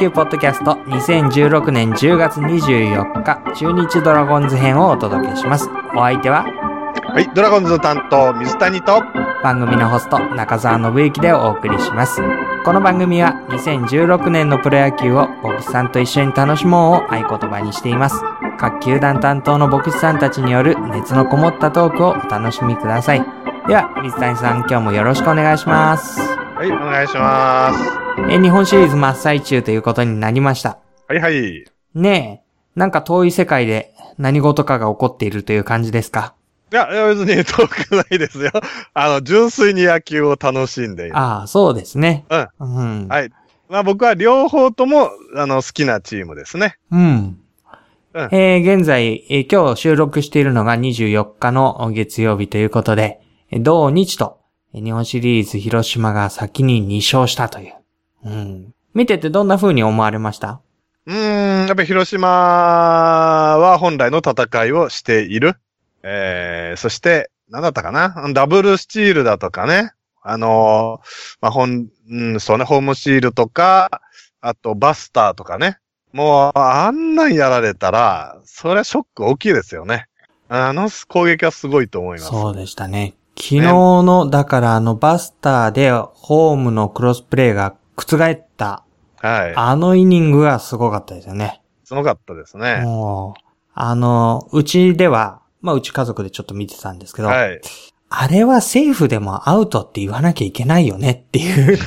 球ポッドキャスト2016年10月24日中日ドラゴンズ編をお届けします。お相手は？はい、ドラゴンズ担当、水谷と、番組のホスト中澤信之でお送りします。この番組は2016年のプロ野球を牧師さんと一緒に楽しもうを合言葉にしています。各球団担当の牧師さんたちによる熱のこもったトークをお楽しみください。では、水谷さん今日もよろしくお願いします。はい、お願いします。え日本シリーズ真っ最中ということになりました。はいはい。ねえ、なんか遠い世界で何事かが起こっているという感じですか？いや、別に遠くないですよ。あの、純粋に野球を楽しんでいる。ああ、そうですね。うん。うん。はい。まあ僕は両方とも、あの、好きなチームですね。うん。うんえー現在、えー今日収録しているのが24日の月曜日ということで、えー同日と、えー日本シリーズ広島が先に2勝したという。うん。見ててどんな風に思われました？うーん、やっぱり広島は本来の戦いをしている。えー、そして、何だったかな？ダブルスチールだとかね。あのーまあ、本、うん、そうね、ホームシールとか、あとバスターとかね。もう、あんなんやられたら、それはショック大きいですよね。あの攻撃はすごいと思います。そうでしたね。昨日の、だからあのバスターでホームのクロスプレーが覆った、はい。あのイニングがすごかったですよね。すごかったですね。もう、あの、うちでは、まあうち家族でちょっと見てたんですけど、はい。あれはセーフでもアウトって言わなきゃいけないよねっていう。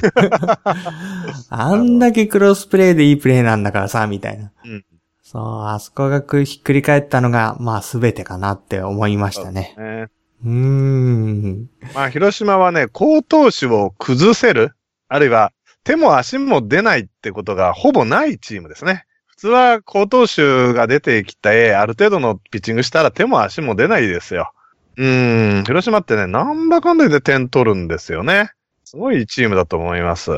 あんだけクロスプレーでいいプレーなんだからさ、みたいな。うんそう、あそこがくひっくり返ったのが、まあ全てかなって思いましたね。ねうーん。まあ、広島はね、好投手を崩せる、あるいは手も足も出ないってことがほぼないチームですね。普通は好投手が出てきて、ある程度のピッチングしたら手も足も出ないですよ。うーん、広島ってね、なんだかんだで点取るんですよね。すごいチームだと思います。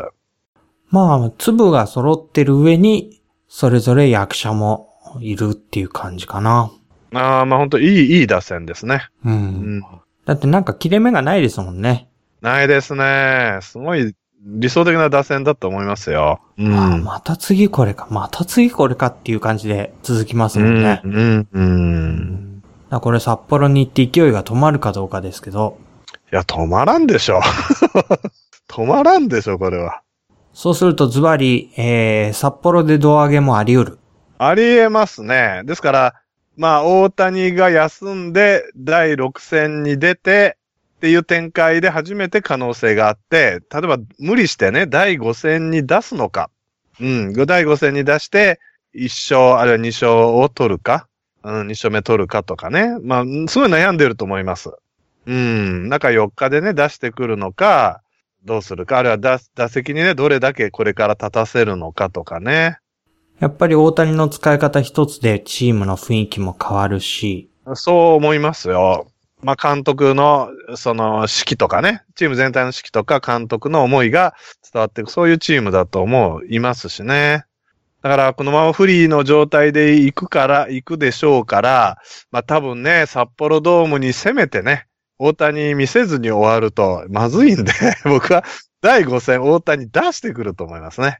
まあ、粒が揃ってる上に、それぞれ役者もいるっていう感じかな。ああ、まあ本当いい、いい打線ですね。う。うんん。だってなんか切れ目がないですもんね。ないですね。すごい理想的な打線だと思いますよ。うあん。また次これか、また次これかっていう感じで続きますうん、もんね。うん、うん。だからこれ札幌に行って勢いが止まるかどうかですけど、いや、止まらんでしょ。止まらんでしょ、これは。そうするとズバリ、えー、札幌で胴上げもあり得る。ありえますね。ですから、まあ、大谷が休んで、第6戦に出て、っていう展開で初めて可能性があって、例えば無理してね、第5戦に出すのか。うん、第5戦に出して、1勝、あるいは2勝を取るか。うん、2勝目取るかとかね。まあ、すごい悩んでると思います。うん、中4日でね、出してくるのか、どうするか、あるいは打打席にね、どれだけこれから立たせるのかとかね。やっぱり大谷の使い方一つでチームの雰囲気も変わるし、そう思いますよ。まあ、監督の、その、指揮とかね、チーム全体の指揮とか監督の思いが伝わっていく、そういうチームだと思ういますしね。だから、このままフリーの状態で行くから、行くでしょうから、まあ、多分ね、札幌ドームに攻めてね、大谷見せずに終わると、まずいんで、僕は第5戦大谷出してくると思いますね。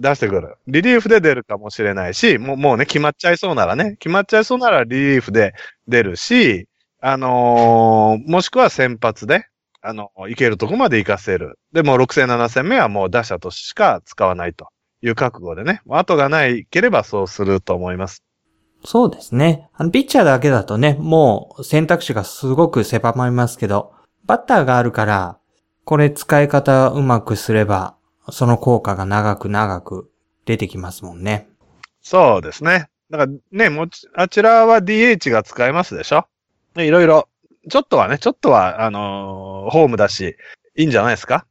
出してくる。リリーフで出るかもしれないし、もうもうね、決まっちゃいそうならね、決まっちゃいそうならリリーフで出るし、あのーもしくは先発で、あの、いけるとこまで行かせる。でも6戦7戦目はもう打者としか使わないという覚悟でね、後がないければそうすると思います。そうですね。あの、ピッチャーだけだとね、もう選択肢がすごく狭まりますけど、バッターがあるから、これ使い方うまくすれば、その効果が長く長く出てきますもんね。そうですね。だからね、もち、あちらは DH が使えますでしょでいろいろ、ちょっとはね、ちょっとは、あのーホームだし、いいんじゃないですか？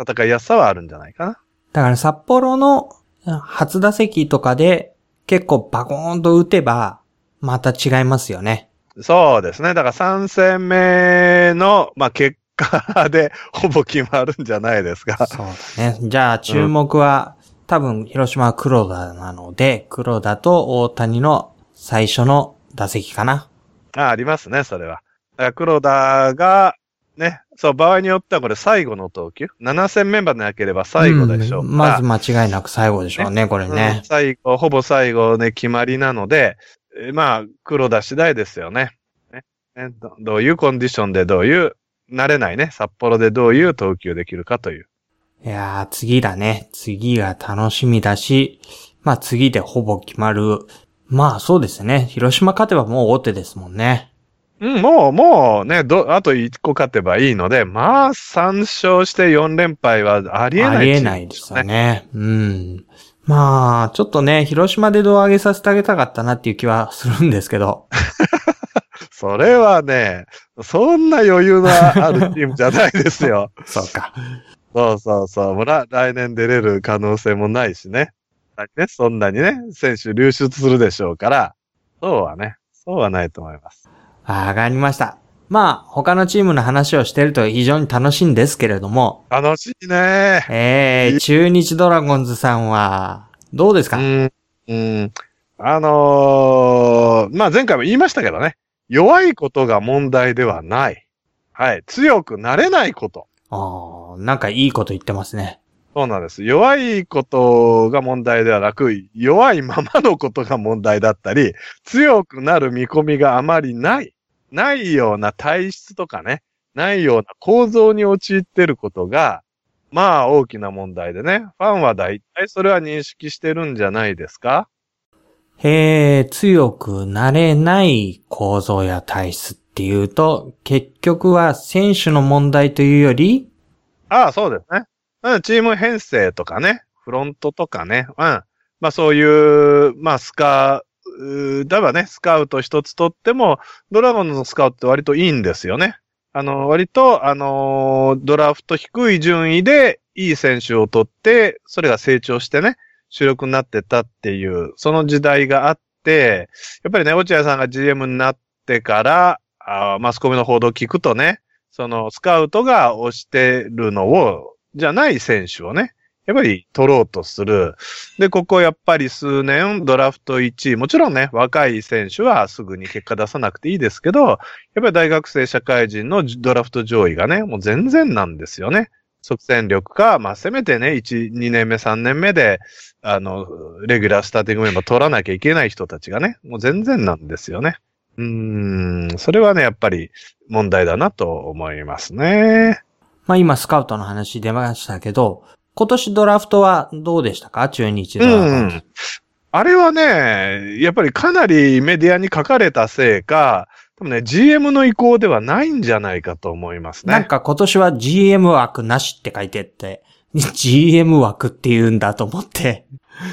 戦いやすさはあるんじゃないかな。だから札幌の初打席とかで結構バコーンと打てば、また違いますよね。そうですね。だから3戦目の、まあ、結果でほぼ決まるんじゃないですか。そうだね。じゃあ注目は、多分広島は黒田なので、黒田と大谷の最初の打席かな。あありますね、それは。だから黒田が、ね。そう、場合によってはこれ最後の投球？7戦メンバーでなければ最後でしょううんまず間違いなく最後でしょうね、これうんね。最後、ほぼ最後ね、決まりなので、えーまあ、黒田次第ですよね。ねねどどういうコンディションでどういう、慣れないね、札幌でどういう投球できるかという。いやー、次だね。次が楽しみだし、まあ次でほぼ決まる。まあそうですね。広島勝てばもう大手ですもんね。うん、もう、もうね、ど、あと1個勝てばいいので、まあ、3勝して4連敗はありえない、ありえないですよ。ね。うん。まあ、ちょっとね、広島で胴上げさせてあげたかったなっていう気はするんですけど。それはね、そんな余裕のあるチームじゃないですよ。そうか。そうそうそう。もう来来年出れる可能性もないしね。ねそんなにね、選手流出するでしょうから、そうはね、そうはないと思います。わかりました。まあ、他のチームの話をしてると非常に楽しいんですけれども、楽しいね。えー、中日ドラゴンズさんは、どうですか、うん、うん。あのーまあ、前回も言いましたけどね、弱いことが問題ではない。はい。強くなれないこと。あーなんかいいこと言ってますね。そうなんです。弱いことが問題ではなく、弱いままのことが問題だったり、強くなる見込みがあまりない、ないような体質とかね、ないような構造に陥ってることが、まあ大きな問題でね、ファンは大体それは認識してるんじゃないですか？へー、強くなれない構造や体質っていうと、結局は選手の問題というより、ああ、そうですね。うん、チーム編成とかね、フロントとかね、うん。まあそういう、まあスカウ、だばね、スカウト一つとっても、ドラゴンズのスカウトって割といいんですよね。あの、割と、あのードラフト低い順位でいい選手を取って、それが成長してね、主力になってたっていう、その時代があって、やっぱりね、落合さんが GM になってから、あマスコミの報道を聞くとね、そのスカウトが推してるのを、じゃない選手をね、やっぱり取ろうとする。で、ここやっぱり数年ドラフト1位、もちろんね、若い選手はすぐに結果出さなくていいですけど、やっぱり大学生社会人のドラフト上位がね、もう全然なんですよね。即戦力か、まあせめてね、1、2年目、3年目で、あの、レギュラースターティングメンバー取らなきゃいけない人たちがね、もう全然なんですよね。うーん、それはね、やっぱり問題だなと思いますね。まあ今スカウトの話出ましたけど、今年ドラフトはどうでしたか？中日ドラゴンズ。うん。あれはね、やっぱりかなりメディアに書かれたせいか、多分ね、GM の意向ではないんじゃないかと思いますね。なんか今年は GM 枠なしって書いてって、GM 枠って言うんだと思って。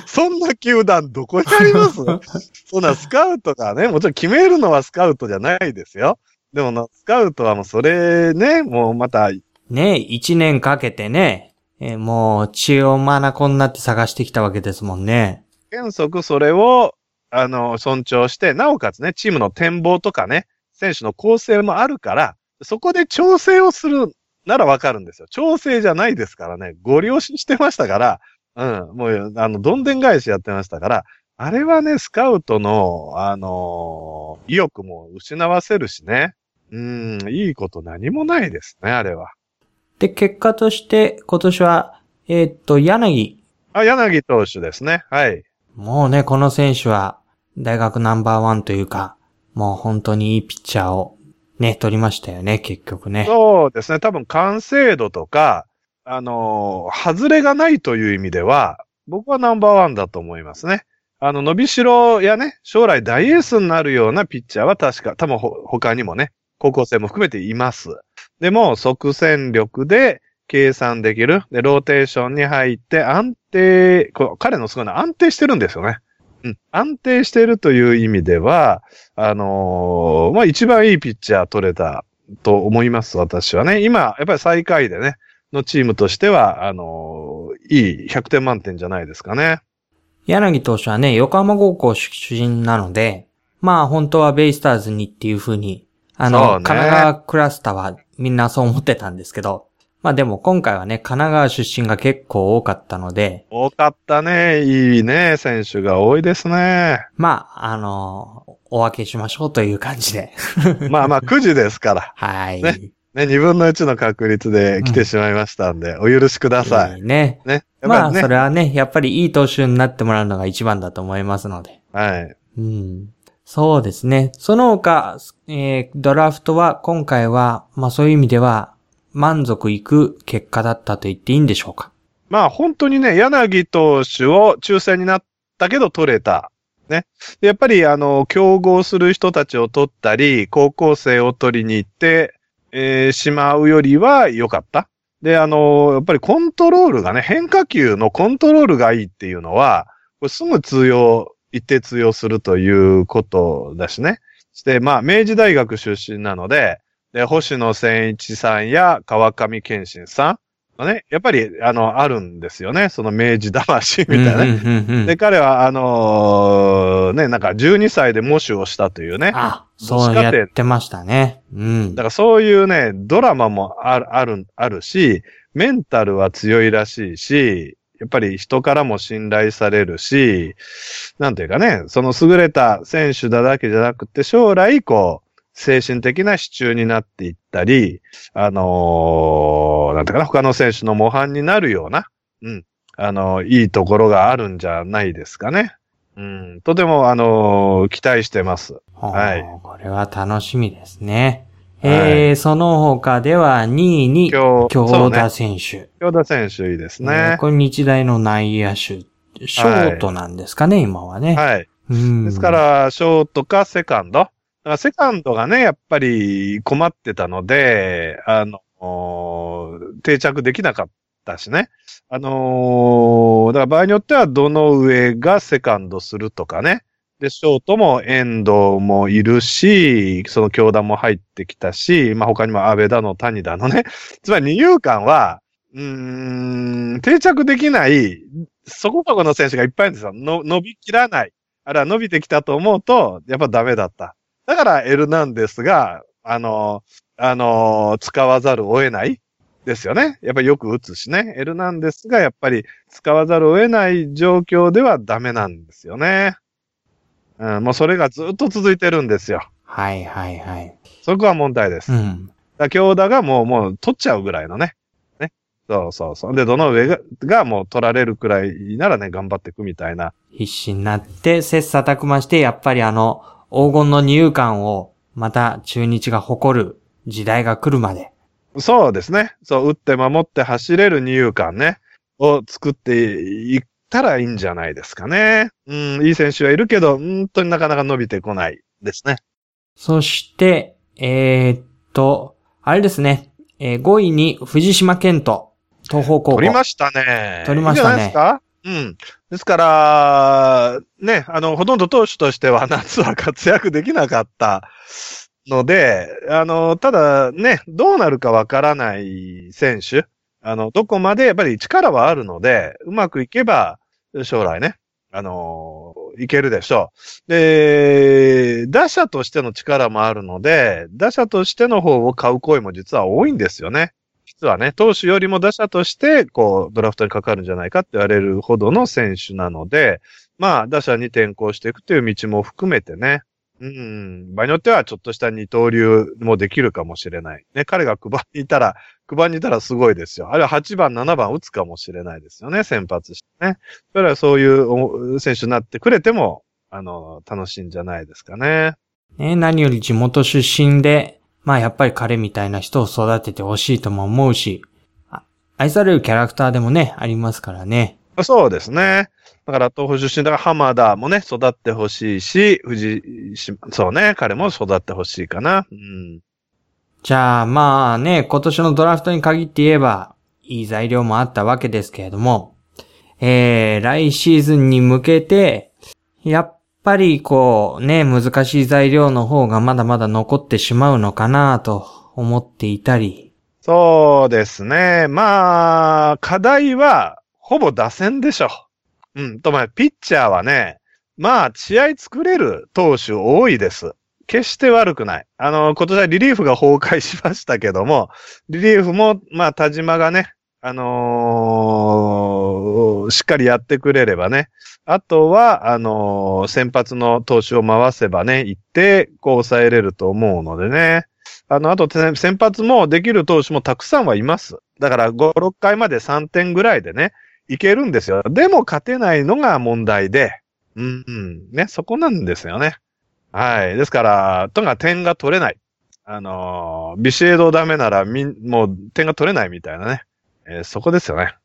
そんな球団どこにあります？そんなスカウトがね、もちろん決めるのはスカウトじゃないですよ。でもな、スカウトはもうそれね、もうまた、ね一年かけてね、えーもう血をまなこになって探してきたわけですもんね。原則それを、あの、尊重して、なおかつね、チームの展望とかね、選手の構成もあるから、そこで調整をするならわかるんですよ。調整じゃないですからね、ご了承してましたから、うん、もう、あの、どんでん返しやってましたから、あれはね、スカウトの、あの意欲も失わせるしね。うん、いいこと何もないですね、あれは。で、結果として今年は、えーっと、柳。あ、柳投手ですね。はい。もうね、この選手は大学ナンバーワンというか、もう本当にいいピッチャーをね、取りましたよね、結局ね。そうですね。多分完成度とか、あのー外れがないという意味では、僕はナンバーワンだと思いますね。あの、伸びしろやね、将来大エースになるようなピッチャーは確か、多分ほ他にもね、高校生も含めています。でも、即戦力で計算できる。で、ローテーションに入って安定、こ彼のすごいのは安定してるんですよね。うん。安定してるという意味では、あのーまあ、一番いいピッチャー取れたと思います、私はね。今、やっぱり最下位でね、のチームとしては、あのーいい100点満点じゃないですかね。柳投手はね、横浜高校出身なので、まあ本当はベイスターズにっていう風に、あの、神奈川クラスターはみんなそう思ってたんですけど、まあでも今回はね、神奈川出身が結構多かったので、多かったね。いいね。選手が多いですね。まあ、あの、お分けしましょうという感じで。まあまあ、9時ですから。はい。ねね、2分の1の確率で来てしまいましたんで、お許しください。いいね。ね。やっまあ。それはね、やっぱりいい投手になってもらうのが一番だと思いますので。はい。うん。そうですね。その他、えードラフトは今回は、まあそういう意味では、満足いく結果だったと言っていいんでしょうか。まあ本当にね、柳投手を抽選になったけど取れた。ね。やっぱりあの、競合する人たちを取ったり、高校生を取りに行って、えーしまうよりは良かった。で、あの、やっぱりコントロールがね、変化球のコントロールがいいっていうのは、これすぐ通用、一定通用するということだしね。して、まあ、明治大学出身なので、で、星野千一さんや川上健信さん、ね、やっぱり、あの、あるんですよね。その明治魂みたいなね。うんうんうんうんで、彼は、あのーね、なんか12歳で模試をしたというね。あ、そうやってましたね。うんだ。からそういうね、ドラマもある、ある、あるし、メンタルは強いらしいし、やっぱり人からも信頼されるし、なんていうかね、その優れた選手だだけじゃなくて、将来、こう、精神的な支柱になっていったり、あのーなんていうかな、他の選手の模範になるような、うん、あのいいところがあるんじゃないですかね。うん、とても、あのー期待してます。はいこれは楽しみですね。えーその他では2位に、京田選手。京田選手いいですえねー。これ日大の内野手。ショートなんですかね、今はね。はい。うんですか、ら、ショートかセカンド。だからセカンドがね、やっぱり困ってたので、あの、定着できなかったしね。あのーだから場合によっては、どの上がセカンドするとかね。で、ショートも遠藤もいるし、その強打も入ってきたし、まあ他にも安倍だの谷だのね。つまり二遊間は、うん、定着できない、そこそこの選手がいっぱいいるんですよ。の伸びきらない。あるいは伸びてきたと思うと、やっぱダメだった。だからエルナンデスが、あの、あの、使わざるを得ないですよね。やっぱりよく打つしね。エルナンデスがやっぱり使わざるを得ない状況ではダメなんですよね。うん、もうそれがずっと続いてるんですよ。はいはいはい。そこは問題です。だかうん。ら強打がもう、もう取っちゃうぐらいのね。ね。そうそうそう。で、どの上ががもう取られるくらいならね、頑張っていくみたいな。必死になって、切磋琢磨して、やっぱりあの、黄金の二遊間を、また中日が誇る時代が来るまで。そうですね。そう、打って守って走れる二遊間ね、を作っていったらいいんじゃないですかね。うん、いい選手はいるけど、本当になかなか伸びてこないですね。そして、えーっと、あれですね、えー5位に藤島健人、東方高校。取りましたね。取りましたねいいんじゃないですか？うん。ですから、ね、あの、ほとんど投手としては夏は活躍できなかったので、あの、ただね、どうなるかわからない選手、あの、どこまでやっぱり力はあるので、うまくいけば、将来ね、あの、いけるでしょう。で、打者としての力もあるので、打者としての方を買う声も実は多いんですよね。実はね、投手よりも打者として、こう、ドラフトにかかるんじゃないかって言われるほどの選手なので、まあ、打者に転向していくという道も含めてね、うん、場合によってはちょっとした二刀流もできるかもしれない。ね、彼が9番にいたら、9番にいたらすごいですよ。あるいは8番、7番打つかもしれないですよね、先発してね。それはそういう選手になってくれても、あの、楽しいんじゃないですかね。ね、何より地元出身で、まあやっぱり彼みたいな人を育ててほしいとも思うし、愛されるキャラクターでもね、ありますからね。そうですね。だから東北出身だから浜田もね、育ってほしいし、藤島、そうね、彼も育ってほしいかな。うん。じゃあまあね、今年のドラフトに限って言えば、いい材料もあったわけですけれども、えー、来シーズンに向けて、やっぱりこうね、難しい材料の方がまだまだ残ってしまうのかなと思っていたり、そうですね。まあ、課題は、ほぼ打線でしょ。うん。と、まあ、ピッチャーはね、まあ、試合作れる投手多いです。決して悪くない。あの、今年はリリーフが崩壊しましたけども、リリーフも、まあ、田島がね、あのーしっかりやってくれればね。あとは、あのー先発の投手を回せばね、行って、こう抑えれると思うのでね。あの、あと先発もできる投手もたくさんはいます。だから5、6回まで3点ぐらいでね、いけるんですよ。でも勝てないのが問題で、うん、うん、ね、そこなんですよね。はい。ですから、とにかく点が取れない。あのービシエドダメならみん、もう点が取れないみたいなね。えーそこですよね。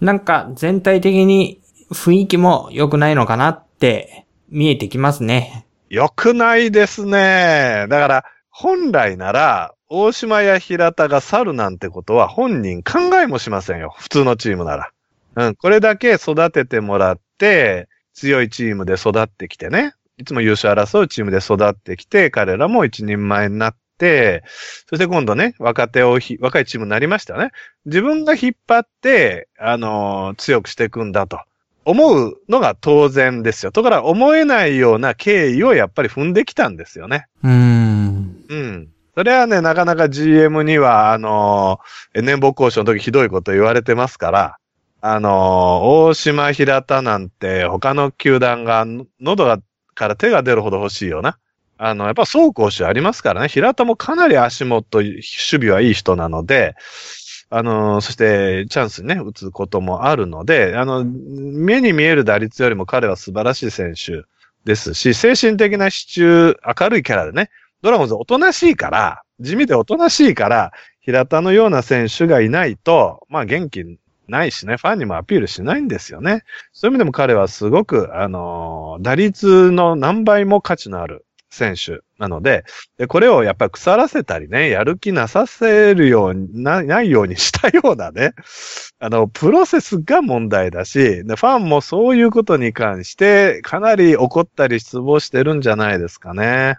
なんか全体的に雰囲気も良くないのかなって見えてきますね。良くないですね。だから、本来なら、大島や平田が去るなんてことは本人考えもしませんよ。普通のチームなら。うん、これだけ育ててもらって、強いチームで育ってきてね。いつも優勝争うチームで育ってきて、彼らも一人前になって、そして今度ね、若手をひ、若いチームになりましたよね。自分が引っ張って、あのー強くしていくんだと。思うのが当然ですよ。ところが思えないような経緯をやっぱり踏んできたんですよね。うーん。うん。それはね、なかなか GM には、あのー年俸交渉の時ひどいこと言われてますから、あの大島平田なんて他の球団が喉がから手が出るほど欲しいよな。あの、やっぱ走攻守ありますからね。平田もかなり足元、守備はいい人なので、あのそしてチャンスにね、打つこともあるので、あの、目に見える打率よりも彼は素晴らしい選手ですし、精神的な支柱、明るいキャラでね、ドラゴンズおとなしいから、地味でおとなしいから、平田のような選手がいないと、まあ元気ないしね、ファンにもアピールしないんですよね。そういう意味でも彼はすごく、あのー打率の何倍も価値のある選手なので、でこれをやっぱり腐らせたりね、やる気なさせるようにな、ないようにしたようなね、あの、プロセスが問題だし、でファンもそういうことに関して、かなり怒ったり失望してるんじゃないですかね。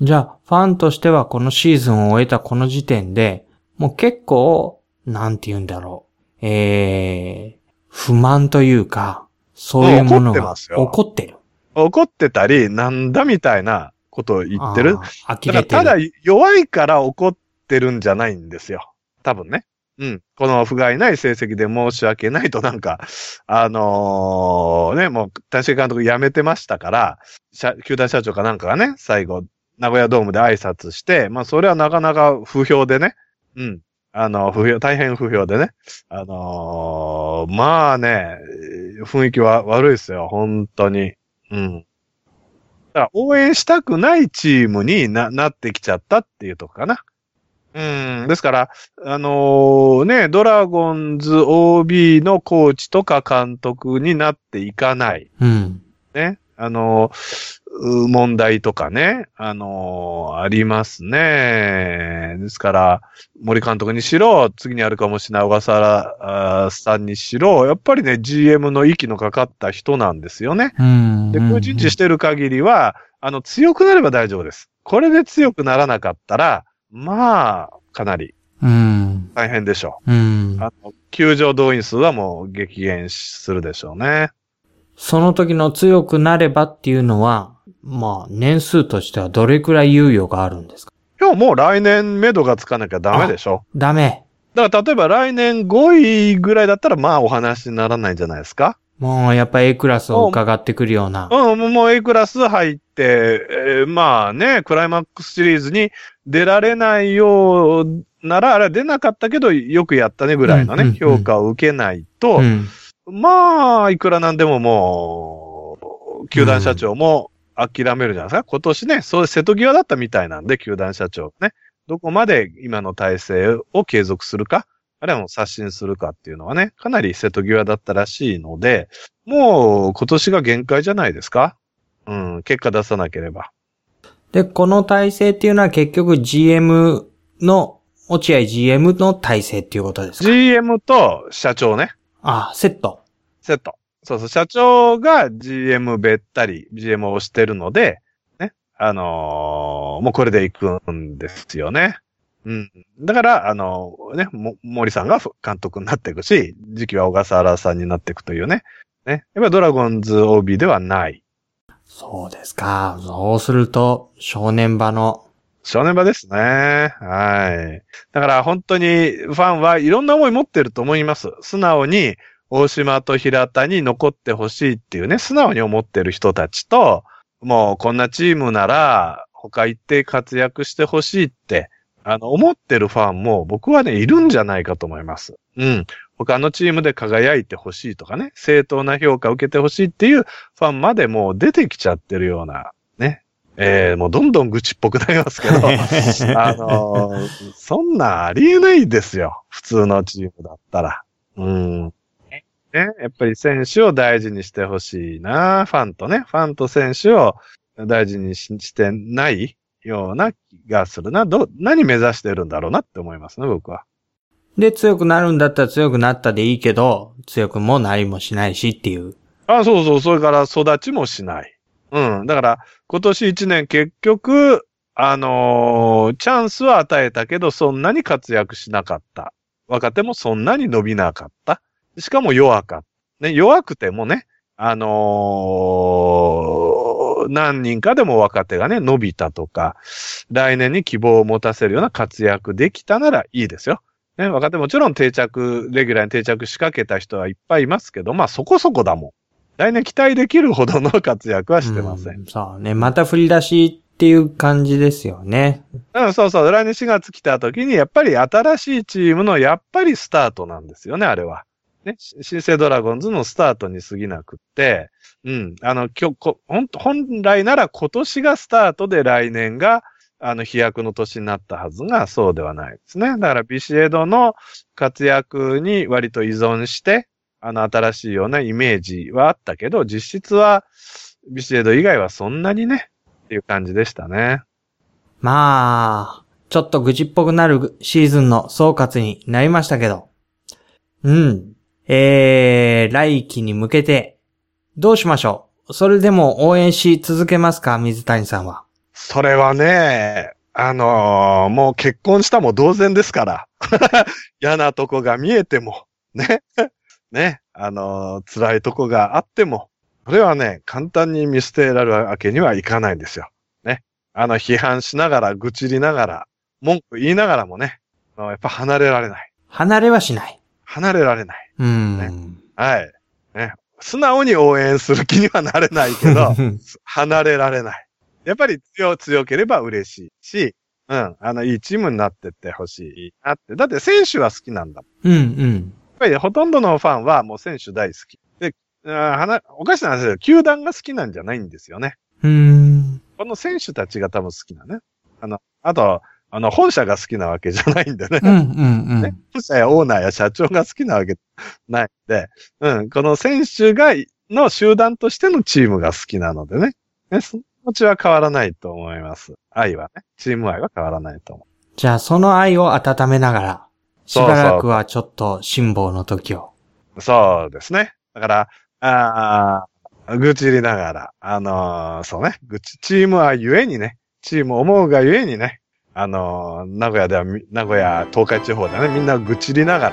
じゃあ、ファンとしてはこのシーズンを終えたこの時点で、もう結構、なんて言うんだろう。えー、不満というか、そういうものが怒ってますよ怒ってる。怒ってたり、なんだみたいなことを言ってる。呆れてる。ただ弱いから怒ってるんじゃないんですよ。多分ね。うん。この不甲斐ない成績で申し訳ないとなんか、あのーね、もう、大志監督辞めてましたから、社球団社長かなんかがね、最後、名古屋ドームで挨拶して、まあ、それはなかなか不評でね。うん。あの、不評、大変不評でね。あのーまあね、雰囲気は悪いですよ、本当に。うん。だから応援したくないチームにな、なってきちゃったっていうとこかな。うん。ですから、あのーね、ドラゴンズ OB のコーチとか監督になっていかない。うん。ね。あのーう問題とかね、あのーありますね。ですから、森監督にしろ、次にあるかもしれない小笠原さんにしろ、やっぱりね、GM の息のかかった人なんですよね。うん。で、空人地してる限りは、あの、強くなれば大丈夫です。これで強くならなかったら、まあ、かなりうん。大変でしょうんう。。あの、球場動員数はもう激減するでしょうね。その時の強くなればっていうのは、まあ、年数としてはどれくらい猶予があるんですか？今日もう来年目処がつかなきゃダメでしょ。ダメ。だから例えば来年5位ぐらいだったらまあお話にならないんじゃないですか？もうやっぱ A クラスを伺ってくるような。うん、もう A クラス入って、えーまあね、クライマックスシリーズに出られないようなら、あれは出なかったけどよくやったねぐらいのね、うんうんうん評価を受けないと、うん。まあ、いくらなんでももう、球団社長も諦めるじゃないですか。今年ね、そういう瀬戸際だったみたいなんで、球団社長ね。どこまで今の体制を継続するか、あるいはもう刷新するかっていうのはね、かなり瀬戸際だったらしいので、もう今年が限界じゃないですかうん、結果出さなければ。で、この体制っていうのは結局 GM の、落合 GM の体制っていうことですか？GM と社長ね、あ、セット。セット。そうそう、社長が GM べったり、GM をしてるので、ね、あのーもうこれで行くんですよね。うん。だから、あのね、も、森さんが監督になっていくし、次期は小笠原さんになっていくというね。ね。やっぱりドラゴンズ OB ではない。そうですか。そうすると、正念場の、正念場ですね。はい。だから本当にファンはいろんな思い持ってると思います。素直に大島と平田に残ってほしいっていうね、素直に思ってる人たちと、もうこんなチームなら他行って活躍してほしいって、あの、思ってるファンも僕はね、いるんじゃないかと思います。うん。他のチームで輝いてほしいとかね、正当な評価を受けてほしいっていうファンまでもう出てきちゃってるような、ね。えー、もうどんどん愚痴っぽくなりますけど、あのーそんなんありえないですよ。普通のチームだったら。うん。ね、やっぱり選手を大事にしてほしいな。ファンとね、ファンと選手を大事にししてないような気がするな。ど、何目指してるんだろうなって思いますね、僕は。で、強くなるんだったら強くなったでいいけど、強くもなりもしないしっていう。あ、そうそう、それから育ちもしない。うん。だから、今年一年結局、あのーチャンスは与えたけど、そんなに活躍しなかった。若手もそんなに伸びなかった。しかも弱か。ね、弱くてもね、あのー何人かでも若手がね、伸びたとか、来年に希望を持たせるような活躍できたならいいですよ。ね、若手もちろん定着、レギュラーに定着しかけた人はいっぱいいますけど、まあそこそこだもん。来年期待できるほどの活躍はしてません。うそうね。また振り出しっていう感じですよね。うん、そうそう。来年4月来た時に、やっぱり新しいチームのやっぱりスタートなんですよね、あれは。ね、新生ドラゴンズのスタートに過ぎなくって、うん、あの、今日、本本来なら今年がスタートで来年が、あの、飛躍の年になったはずが、そうではないですね。だから、ビシエドの活躍に割と依存して、あの、新しいようなイメージはあったけど、実質は、ビシエド以外はそんなにね、っていう感じでしたね。まあ、ちょっと愚痴っぽくなるシーズンの総括になりましたけど。うん。えー、来季に向けて、どうしましょう？それでも応援し続けますか？水谷さんは。それはね、あのーもう結婚したも同然ですから。嫌なとこが見えても、ね？ね？あのー辛いとこがあっても、それはね、簡単に見捨てられるわけにはいかないんですよ。ね？あの、批判しながら、愚痴りながら、文句言いながらもね、やっぱ離れられない。離れはしない。離れられない。うん。ねはい。ね。素直に応援する気にはなれないけど、離れられない。やっぱり強、強ければ嬉しいし、うん、あの、いいチームになってってほしいなって。だって選手は好きなんだ。やっうんうん。ぱりほとんどのファンはもう選手大好き。で、あおかしな話だけど、球団が好きなんじゃないんですよね。うーん。この選手たちが多分好きなね。あの、あと、あの、本社が好きなわけじゃないんでね。うんうんうねん。本社やオーナーや社長が好きなわけないんで、うん、この選手が、の集団としてのチームが好きなのでね。ね、その気持ちは変わらないと思います。愛はね、チーム愛は変わらないと思じゃあその愛を温めながら、しばらくはちょっと辛抱の時を。う。そうですね。だから、ああ、愚痴りながら、あのーそうね、愚痴、チーム愛ゆえにね、チーム思うがゆえにね、あのー名古屋ではみ、名古屋、東海地方でね、みんな愚痴りながら、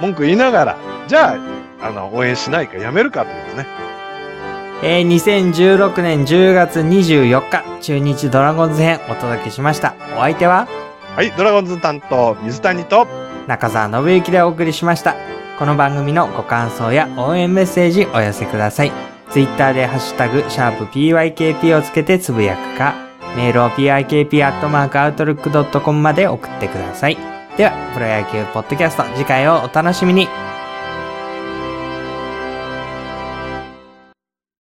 文句言いながら、じゃあ、あの、応援しないかやめるかというですね。えー、2016年10月24日、中日ドラゴンズ編お届けしました。お相手は？はい、ドラゴンズ担当、水谷と、中澤信之でお送りしました。この番組のご感想や応援メッセージお寄せください。ツイッターでハッシュタグ、シャープ PYKP をつけてつぶやくか、メールを pikp.outlook.com まで送ってください。では、プロ野球ポッドキャスト次回をお楽しみに。